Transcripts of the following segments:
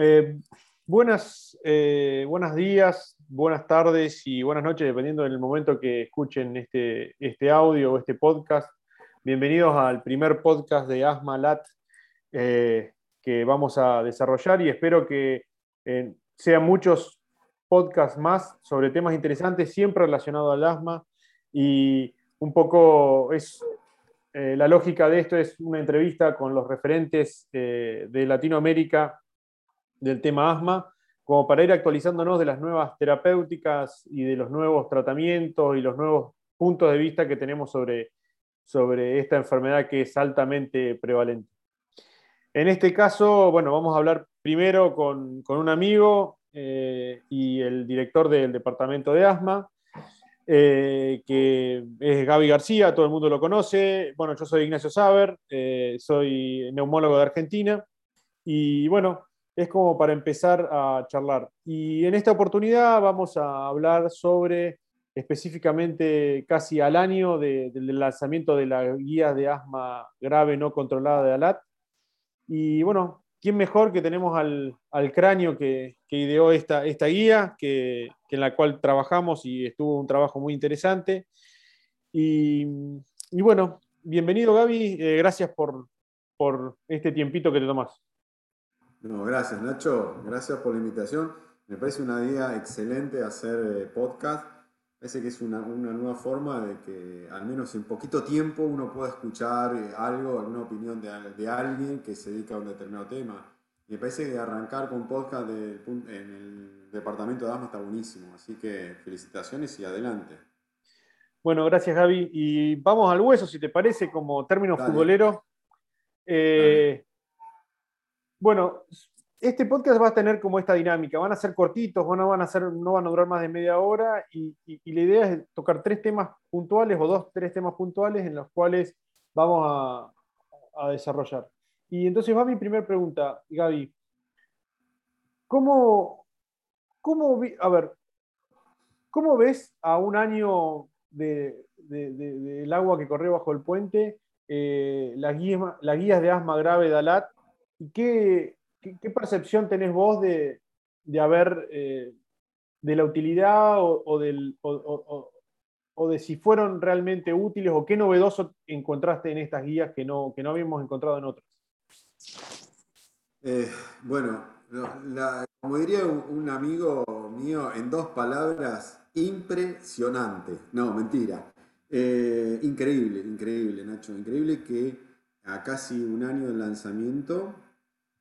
Eh, buenas, eh, buenos días, buenas tardes y buenas noches, dependiendo del momento que escuchen este, este audio o este podcast. Bienvenidos al primer podcast de Asma Lat eh, que vamos a desarrollar y espero que sean muchos podcasts más sobre temas interesantes, siempre relacionados al asma. Y un poco es la lógica de esto es una entrevista con los referentes de Latinoamérica del tema asma, como para ir actualizándonos de las nuevas terapéuticas y de los nuevos tratamientos y los nuevos puntos de vista que tenemos sobre, sobre esta enfermedad que es altamente prevalente. En este caso, bueno, vamos a hablar primero con, un amigo eh, y el director del departamento de asma, eh, que es Gaby García, todo el mundo lo conoce. Bueno, yo soy Ignacio Saber, eh, soy neumólogo de Argentina. Y bueno, es como para empezar a charlar. Y en esta oportunidad vamos a hablar sobre específicamente casi al año del lanzamiento de la guía de asma grave no controlada de ALAT. Y bueno, ¿quién mejor que tenemos al, cráneo que, ideó esta, esta guía, que, en la cual trabajamos y estuvo un trabajo muy interesante? Y, bueno, bienvenido Gaby, eh, gracias por, por este tiempito que te tomas. No, gracias Nacho, gracias por la invitación. Me parece una idea excelente hacer eh, podcast. Parece que es una, nueva forma de que al menos en poquito tiempo uno pueda escuchar eh, algo, alguna opinión de, alguien que se dedica a un determinado tema. me parece que arrancar con podcast en el departamento de Asma está buenísimo. Así que felicitaciones y adelante. Bueno, gracias Gaby. Y vamos al hueso, si te parece, como término futbolero. Eh, bueno, este podcast va a tener como esta dinámica, van a ser cortitos, no van a, ser, no a durar más de media hora y, la idea es tocar tres temas puntuales o dos, tres temas puntuales en los cuales vamos a, desarrollar. Y entonces va mi primera pregunta, Gaby. ¿Cómo, cómo, a ver, ¿cómo ves a un año del agua que corre bajo el puente eh, las, guías, las guías de asma grave de ALAT ¿Y qué, qué, percepción tenés vos de, de haber, eh, de la utilidad o, del, o, de si fueron realmente útiles o qué novedoso encontraste en estas guías que no, que no habíamos encontrado en otras? Eh, bueno, como diría un, amigo mío, en dos palabras, impresionante. No, mentira. Eh, increíble, increíble, Nacho. Increíble que a casi un año del lanzamiento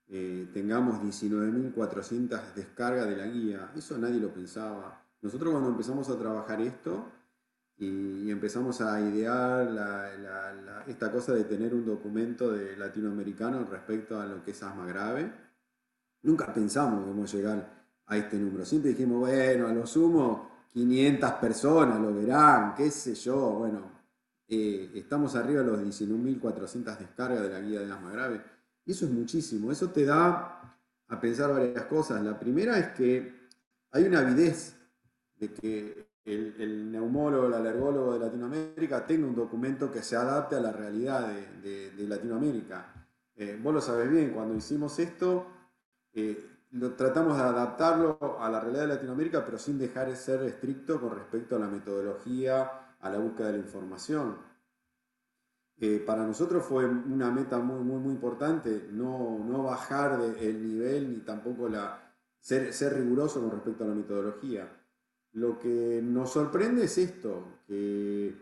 eh, tengamos 19.400 descargas de la guía. Eso nadie lo pensaba. Nosotros cuando empezamos a trabajar esto y, empezamos a idear esta cosa de tener un documento de latinoamericano respecto a lo que es asma grave, nunca pensamos a llegar a este número. Siempre dijimos, bueno, a lo sumo 500 personas lo verán, qué sé yo. Bueno, eh, estamos arriba de los 19.400 descargas de la guía de asma grave eso es muchísimo. Eso te da a pensar varias cosas. La primera es que hay una avidez de que el, neumólogo, el alergólogo de Latinoamérica tenga un documento que se adapte a la realidad de, Latinoamérica. Eh, vos lo sabés bien, cuando hicimos esto, eh, tratamos de adaptarlo a la realidad de Latinoamérica, pero sin dejar de ser estricto con respecto a la metodología, a la búsqueda de la información para nosotros fue una meta muy, muy, muy importante, no, no bajar el nivel ni tampoco la, ser, ser riguroso con respecto a la metodología. Lo que nos sorprende es esto, que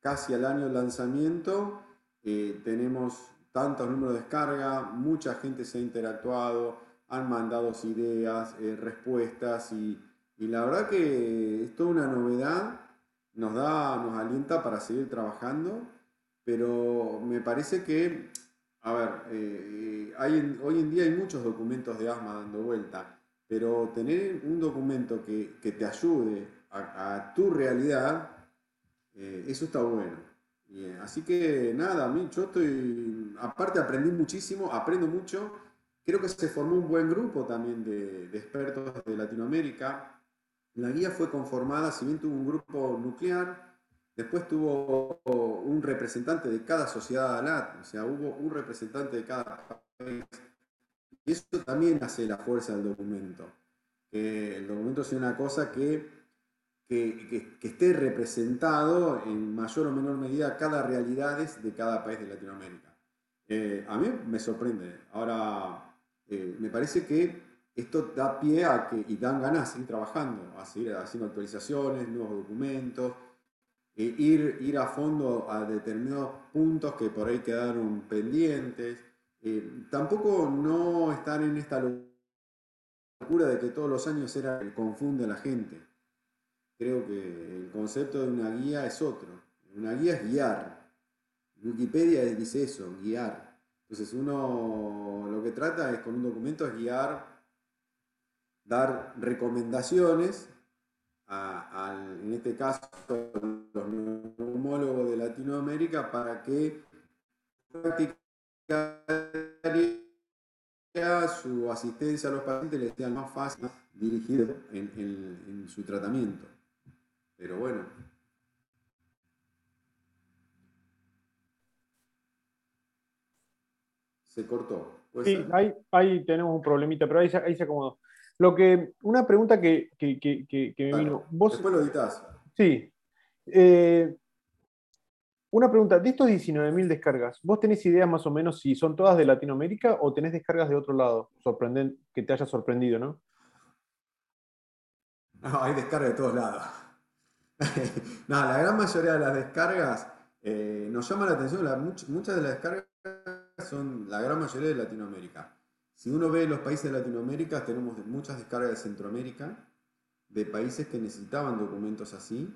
casi al año de lanzamiento eh, tenemos tantos números de descarga, mucha gente se ha interactuado, han mandado ideas, eh, respuestas y, y, la verdad que es toda una novedad, nos da, nos alienta para seguir trabajando pero me parece que, a ver, eh, hay hoy en día hay muchos documentos de asma dando vuelta, pero tener un documento que, que te ayude a, tu realidad, eh, eso está bueno. Eh, así que nada, a mí yo estoy, aparte aprendí muchísimo, aprendo mucho, creo que se formó un buen grupo también de, de expertos de Latinoamérica. La guía fue conformada, si bien tuvo un grupo nuclear, Después tuvo un representante de cada sociedad ALAT, o sea, hubo un representante de cada país. eso también hace la fuerza del documento. Que el documento sea una cosa que, que, esté representado en mayor o menor medida cada realidad de cada país de Latinoamérica. Eh, a mí me sorprende. Ahora, eh, me parece que esto da pie a que, y dan ganas de seguir trabajando, a seguir haciendo actualizaciones, nuevos documentos, ir, ir a fondo a determinados puntos que por ahí quedaron pendientes. Eh, tampoco no estar en esta locura de que todos los años era el confunde a la gente. Creo que el concepto de una guía es otro. Una guía es guiar. Wikipedia dice eso, guiar. Entonces uno lo que trata es con un documento es guiar, dar recomendaciones en este caso, de Latinoamérica para que su asistencia a los pacientes les sea más fácil dirigido en, en su tratamiento. Pero bueno, se cortó. Sí, ahí, ahí, tenemos un problemita, pero ahí, ahí se acomodó. Lo que, una pregunta que, me vino. ¿Vos, Después lo editas. Sí. Eh, una pregunta, de estos 19.000 descargas, ¿vos tenés ideas más o menos si son todas de Latinoamérica o tenés descargas de otro lado? Sorprenden, que te haya sorprendido, ¿no? No, hay descargas de todos lados. no, la gran mayoría de las descargas eh, nos llama la atención, muchas de las descargas son la gran mayoría de Latinoamérica. Si uno ve los países de Latinoamérica, tenemos muchas descargas de Centroamérica, de países que necesitaban documentos así,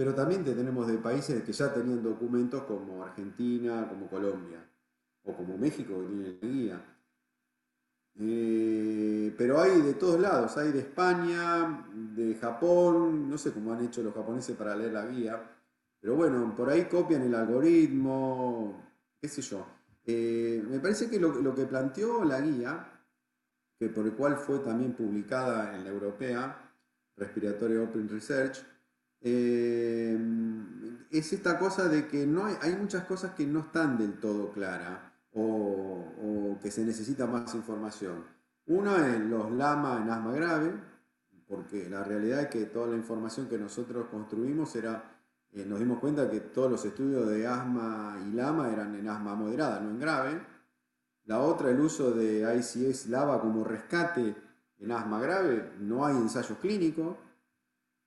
pero también tenemos de países que ya tenían documentos como Argentina, como Colombia, o como México, que tiene la guía. Eh, pero hay de todos lados, hay de España, de Japón, no sé cómo han hecho los japoneses para leer la guía, pero bueno, por ahí copian el algoritmo, qué sé yo. Eh, me parece que lo, que planteó la guía, que por el cual fue también publicada en la europea, Respiratory Open Research, eh, es esta cosa de que no hay, muchas cosas que no están del todo claras o, que se necesita más información. Uno es los lama en asma grave, porque la realidad es que toda la información que nosotros construimos era eh, nos dimos cuenta que todos los estudios de asma y lama eran en asma moderada, no en grave. La otra, el uso de ICS lava como rescate en asma grave, no hay ensayos clínicos.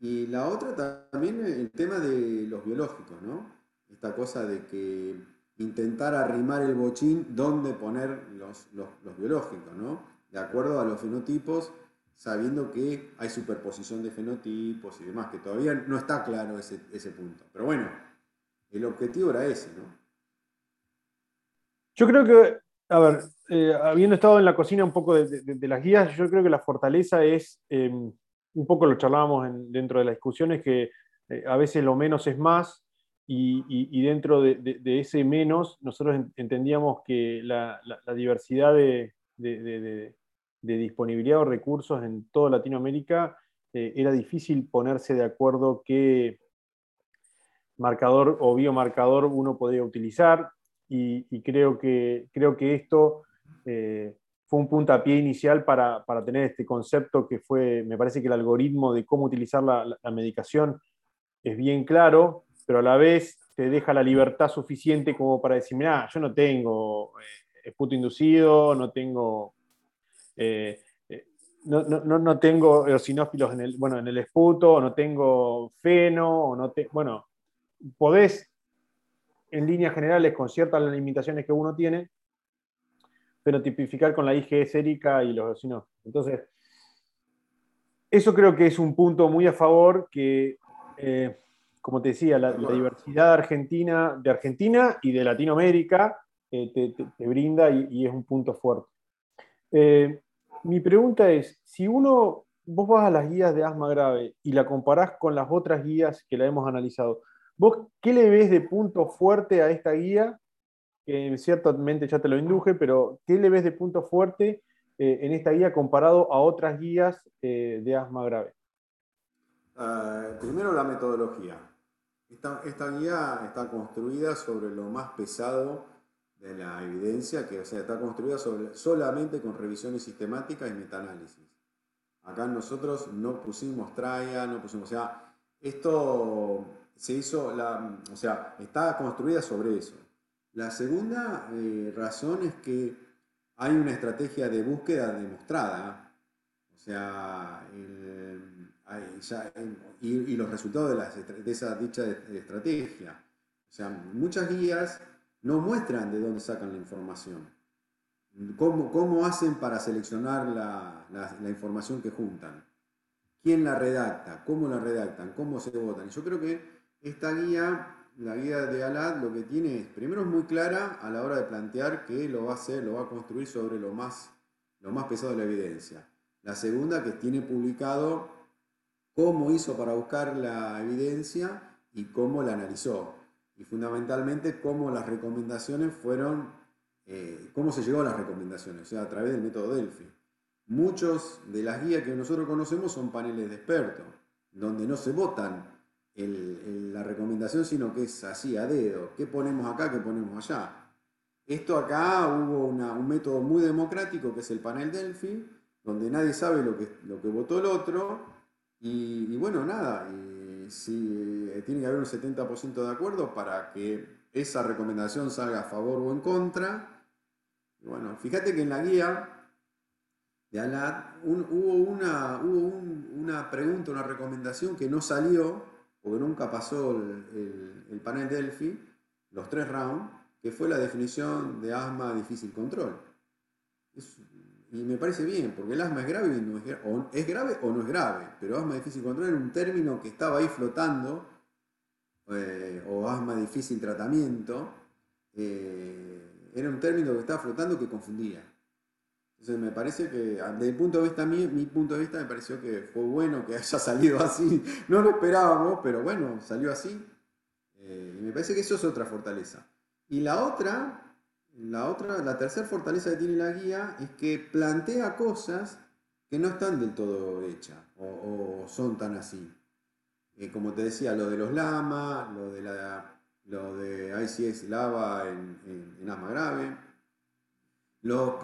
Y la otra también el tema de los biológicos, ¿no? Esta cosa de que intentar arrimar el bochín donde poner los, los, biológicos, ¿no? De acuerdo a los fenotipos sabiendo que hay superposición de fenotipos y demás, que todavía no está claro ese, punto. Pero bueno, el objetivo era ese, ¿no? Yo creo que, a ver, eh, habiendo estado en la cocina un poco de, las guías, yo creo que la fortaleza es, em, un poco lo charlábamos dentro de las discusiones, que eh, a veces lo menos es más, y, dentro de, ese menos nosotros entendíamos que la diversidad de, disponibilidad de recursos en toda Latinoamérica, eh, era difícil ponerse de acuerdo qué marcador o biomarcador uno podía utilizar y, creo, que, creo que esto eh, fue un puntapié inicial para, tener este concepto que fue, me parece que el algoritmo de cómo utilizar la, medicación es bien claro, pero a la vez te deja la libertad suficiente como para decir, mira, yo no tengo eh, esputo inducido, no tengo eh, eh, no, no, no, tengo eosinófilos en el, bueno, en el esputo, no tengo feno, o no te, bueno, podés en líneas generales, con ciertas limitaciones que uno tiene, pero tipificar con la IgE sérica y los eosinófilos. Entonces, eso creo que es un punto muy a favor que, eh, como te decía, la, diversidad argentina, de Argentina y de Latinoamérica te, brinda y, es un punto fuerte. Eh, mi pregunta es, si uno, vos vas a las guías de asma grave y la comparás con las otras guías que la hemos analizado, ¿vos qué le ves de punto fuerte a esta guía? Que ciertamente ya te lo induje, pero ¿qué le ves de punto fuerte eh, en esta guía comparado a otras guías eh, de asma grave? primero la metodología. Esta, esta guía está construida sobre lo más pesado de la evidencia que o sea, está construida solamente con revisiones sistemáticas y metaanálisis. Acá nosotros no pusimos trial, no pusimos, o sea, esto se hizo, la, o sea, está construida sobre eso. La segunda eh, razón es que hay una estrategia de búsqueda demostrada, o sea, y, los resultados de, esa dicha estrategia. O sea, muchas guías no muestran de dónde sacan la información. ¿Cómo, cómo hacen para seleccionar la, información que juntan? ¿Quién la redacta? ¿Cómo la redactan? ¿Cómo se votan? Yo creo que esta guía, la guía de ALAD, lo que tiene es, primero es muy clara a la hora de plantear que lo va a hacer, lo va a construir sobre lo más, lo más pesado de la evidencia. La segunda, que tiene publicado cómo hizo para buscar la evidencia y cómo la analizó y fundamentalmente cómo las recomendaciones fueron, eh, cómo se llegó a las recomendaciones, o sea, a través del método Delphi. Muchos de las guías que nosotros conocemos son paneles de expertos, donde no se votan la recomendación, sino que es así, a dedo. ¿Qué ponemos acá? ¿Qué ponemos allá? Esto acá hubo un método muy democrático que es el panel Delphi, donde nadie sabe lo que, lo que votó el otro. Y, bueno, nada, si eh, tiene que haber un 70% de acuerdo para que esa recomendación salga a favor o en contra. bueno, fíjate que en la guía de ALAD hubo, una, una pregunta, una recomendación que no salió, porque nunca pasó el, panel Delphi, los tres rounds, que fue la definición de asma difícil control. Y me parece bien, porque el asma es grave, no es, o es grave o no es grave, pero asma difícil control era un término que estaba ahí flotando, eh, o asma difícil tratamiento, eh, era un término que estaba flotando que confundía. Entonces me parece que, desde el punto de vista mío, mi punto de vista me pareció que fue bueno que haya salido así. No lo esperábamos, pero bueno, salió así. Eh, y me parece que eso es otra fortaleza. Y la otra la otra, la tercera fortaleza que tiene la guía es que plantea cosas que no están del todo hechas o, son tan así. Eh, como te decía, lo de los lamas, lo de, la, de ICS lava en, en, asma grave.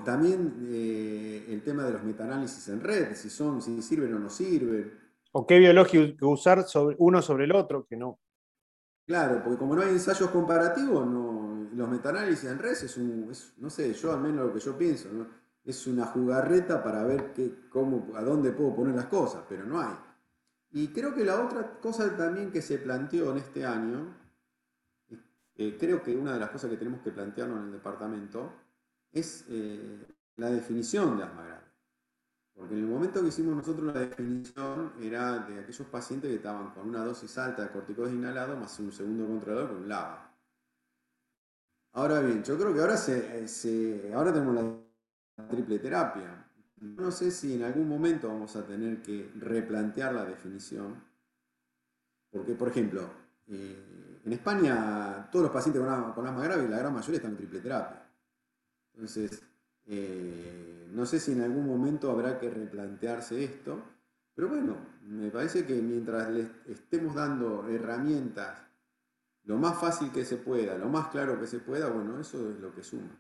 También eh, el tema de los metaanálisis en red, si, son, si sirven o no sirven. O qué biológico usar sobre, uno sobre el otro, que no. Claro, porque como no hay ensayos comparativos, no, los metaanálisis en red es un, no sé, yo al menos lo que yo pienso, es una jugarreta para ver qué, cómo, a dónde puedo poner las cosas, pero no hay. Y creo que la otra cosa también que se planteó en este año, eh, creo que una de las cosas que tenemos que plantearnos en el departamento es eh, la definición de asma grave. Porque en el momento que hicimos nosotros la definición era de aquellos pacientes que estaban con una dosis alta de corticoides inhalado más un segundo controlador con lava. Ahora bien, yo creo que ahora, se, ahora tenemos la triple terapia. No sé si en algún momento vamos a tener que replantear la definición. Porque, por ejemplo, eh, en España todos los pacientes con, asma grave, la gran mayoría están en triple terapia. Entonces, eh, no sé si en algún momento habrá que replantearse esto. Pero bueno, me parece que mientras le estemos dando herramientas lo más fácil que se pueda, lo más claro que se pueda, bueno, eso es lo que suma.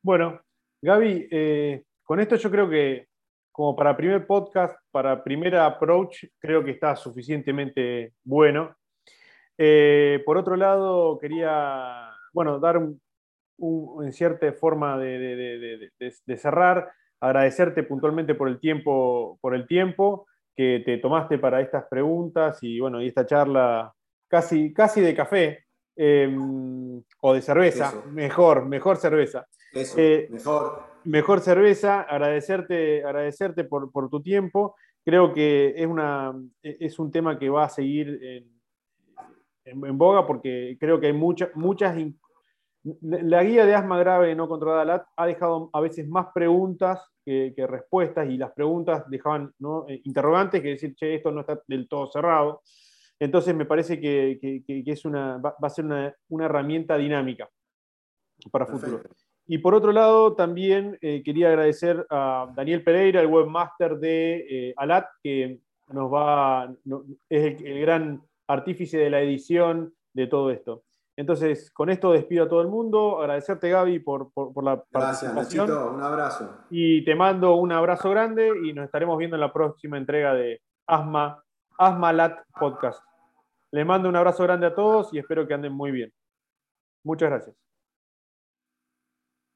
Bueno, Gaby, eh, con esto yo creo que como para primer podcast, para primer approach, creo que está suficientemente bueno. Eh, por otro lado, quería, bueno, dar un, en cierta forma de, de, cerrar, agradecerte puntualmente por el tiempo, por el tiempo que te tomaste para estas preguntas y bueno, y esta charla casi, casi de café em, o de cerveza, mejor, mejor cerveza. Eh, mejor. Mejor cerveza, agradecerte, agradecerte por, tu tiempo. Creo que es, una, es un tema que va a seguir en, boga porque creo que hay muchas, muchas... La guía de asma grave no controlada ha dejado a veces más preguntas que, respuestas y las preguntas dejaban eh, interrogantes que decir, che, esto no está del todo cerrado. Entonces me parece que, es una, va, a ser una, herramienta dinámica para futuro. Y por otro lado, también eh, quería agradecer a Daniel Pereira, el webmaster de eh, ALAT, que nos va, es el, gran artífice de la edición de todo esto. Entonces, con esto despido a todo el mundo. Agradecerte, Gaby, por, la Gracias, participación. Un abrazo. Y te mando un abrazo grande y nos estaremos viendo en la próxima entrega de Asma, Asma Lat Podcast. Les mando un abrazo grande a todos y espero que anden muy bien. Muchas gracias.